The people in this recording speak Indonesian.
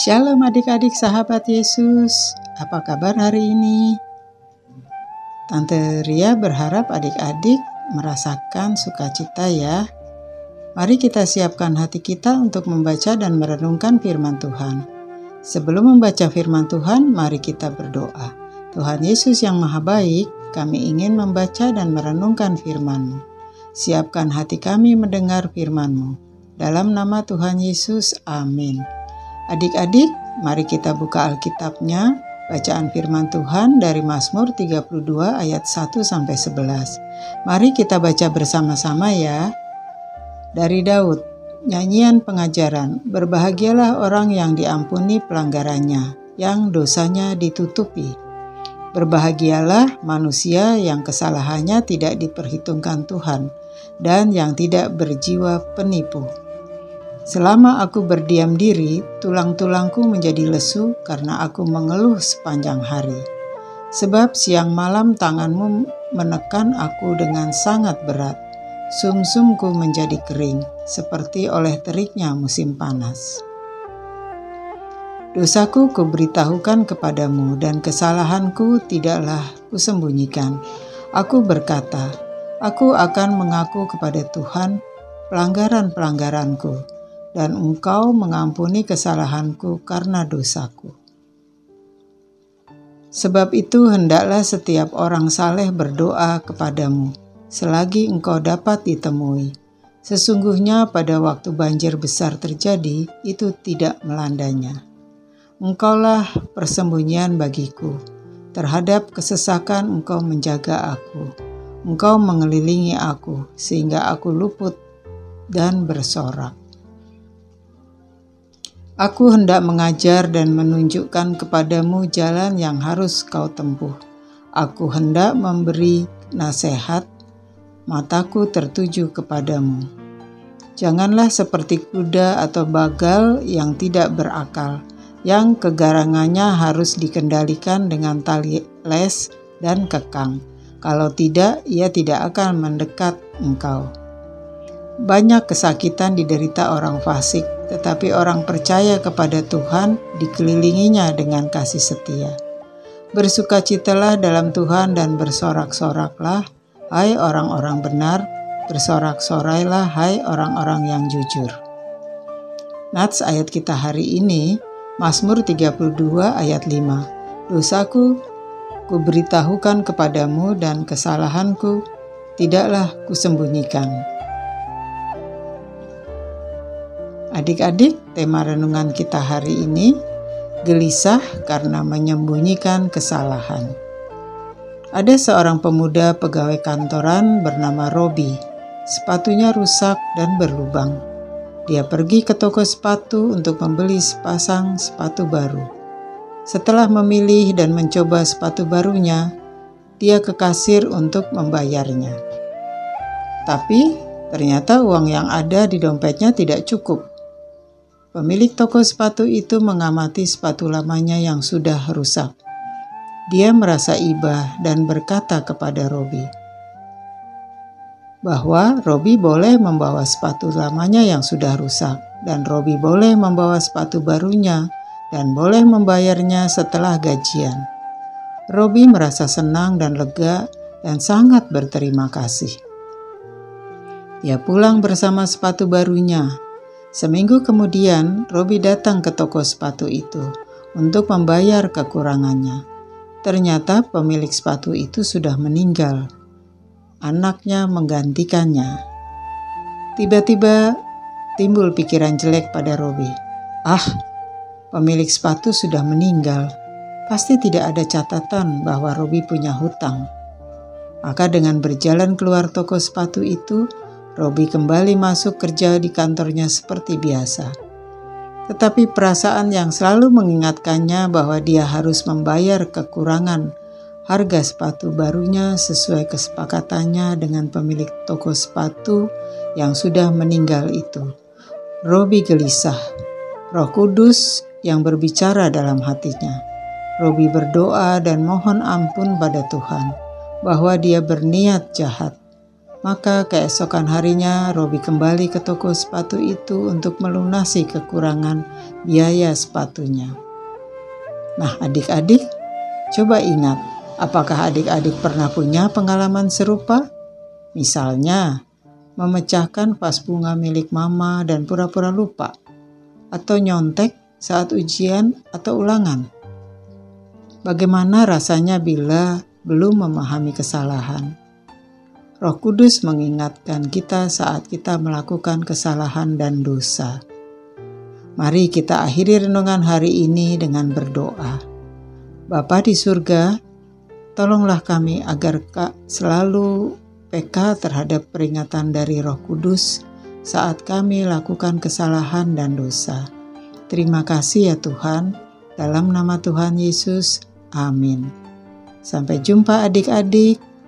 Shalom adik-adik sahabat Yesus, apa kabar hari ini? Tante Ria berharap adik-adik merasakan sukacita ya. Mari kita siapkan hati kita untuk membaca dan merenungkan firman Tuhan. Sebelum membaca firman Tuhan, mari kita berdoa. Tuhan Yesus yang Maha Baik, kami ingin membaca dan merenungkan firman-Mu. Siapkan hati kami mendengar firman-Mu. Dalam nama Tuhan Yesus, amin. Adik-adik, mari kita buka Alkitabnya, bacaan firman Tuhan dari Mazmur 32 ayat 1 sampai 11. Mari kita baca bersama-sama ya. Dari Daud, nyanyian pengajaran, berbahagialah orang yang diampuni pelanggarannya, yang dosanya ditutupi. Berbahagialah manusia yang kesalahannya tidak diperhitungkan Tuhan dan yang tidak berjiwa penipu. Selama aku berdiam diri, tulang-tulangku menjadi lesu karena aku mengeluh sepanjang hari. Sebab siang malam tanganmu menekan aku dengan sangat berat. Sumsumku menjadi kering, seperti oleh teriknya musim panas. Dosaku kuberitahukan kepadamu dan kesalahanku tidaklah kusembunyikan. Aku berkata, aku akan mengaku kepada Tuhan pelanggaran-pelanggaranku dan engkau mengampuni kesalahanku karena dosaku. Sebab itu hendaklah setiap orang saleh berdoa kepadamu, selagi engkau dapat ditemui. Sesungguhnya pada waktu banjir besar terjadi, itu tidak melandanya. Engkaulah persembunyian bagiku. Terhadap kesesakan engkau menjaga aku. Engkau mengelilingi aku, sehingga aku luput dan bersorak. Aku hendak mengajar dan menunjukkan kepadamu jalan yang harus kau tempuh. Aku hendak memberi nasihat, mataku tertuju kepadamu. Janganlah seperti kuda atau bagal yang tidak berakal, yang kegarangannya harus dikendalikan dengan tali les dan kekang. Kalau tidak, ia tidak akan mendekat engkau. Banyak kesakitan diderita orang fasik, tetapi orang percaya kepada Tuhan dikelilinginya dengan kasih setia. Bersukacitalah dalam Tuhan dan bersorak-soraklah, hai orang-orang benar, bersorak-sorailah, hai orang-orang yang jujur. Nats ayat kita hari ini, Mazmur 32 ayat 5. Dosaku kuberitahukan kepadamu dan kesalahanku tidaklah kusembunyikan. Adik-adik, tema renungan kita hari ini gelisah karena menyembunyikan kesalahan. Ada seorang pemuda pegawai kantoran bernama Robi. Sepatunya rusak dan berlubang. Dia pergi ke toko sepatu untuk membeli sepasang sepatu baru. Setelah memilih dan mencoba sepatu barunya, dia ke kasir untuk membayarnya. Tapi ternyata uang yang ada di dompetnya tidak cukup. Pemilik toko sepatu itu mengamati sepatu lamanya yang sudah rusak. Dia merasa iba dan berkata kepada Robi bahwa Robi boleh membawa sepatu lamanya yang sudah rusak dan Robi boleh membawa sepatu barunya dan boleh membayarnya setelah gajian. Robi merasa senang dan lega dan sangat berterima kasih. Dia pulang bersama sepatu barunya Seminggu kemudian, Robi datang ke toko sepatu itu untuk membayar kekurangannya. Ternyata pemilik sepatu itu sudah meninggal. Anaknya menggantikannya. Tiba-tiba timbul pikiran jelek pada Robi. Ah, pemilik sepatu sudah meninggal. Pasti tidak ada catatan bahwa Robi punya hutang. Maka dengan berjalan keluar toko sepatu itu, Robi kembali masuk kerja di kantornya seperti biasa. Tetapi perasaan yang selalu mengingatkannya bahwa dia harus membayar kekurangan harga sepatu barunya sesuai kesepakatannya dengan pemilik toko sepatu yang sudah meninggal itu. Robi gelisah. Roh Kudus yang berbicara dalam hatinya. Robi berdoa dan mohon ampun pada Tuhan bahwa dia berniat jahat Maka keesokan harinya Robi kembali ke toko sepatu itu untuk melunasi kekurangan biaya sepatunya. Nah adik-adik, coba ingat, apakah adik-adik pernah punya pengalaman serupa? Misalnya, memecahkan vas bunga milik mama dan pura-pura lupa, atau nyontek saat ujian atau ulangan. Bagaimana rasanya bila belum memahami kesalahan? Roh Kudus mengingatkan kita saat kita melakukan kesalahan dan dosa. Mari kita akhiri renungan hari ini dengan berdoa. Bapa di surga, tolonglah kami agar Kak selalu peka terhadap peringatan dari Roh Kudus saat kami lakukan kesalahan dan dosa. Terima kasih ya Tuhan, dalam nama Tuhan Yesus, amin. Sampai jumpa adik-adik.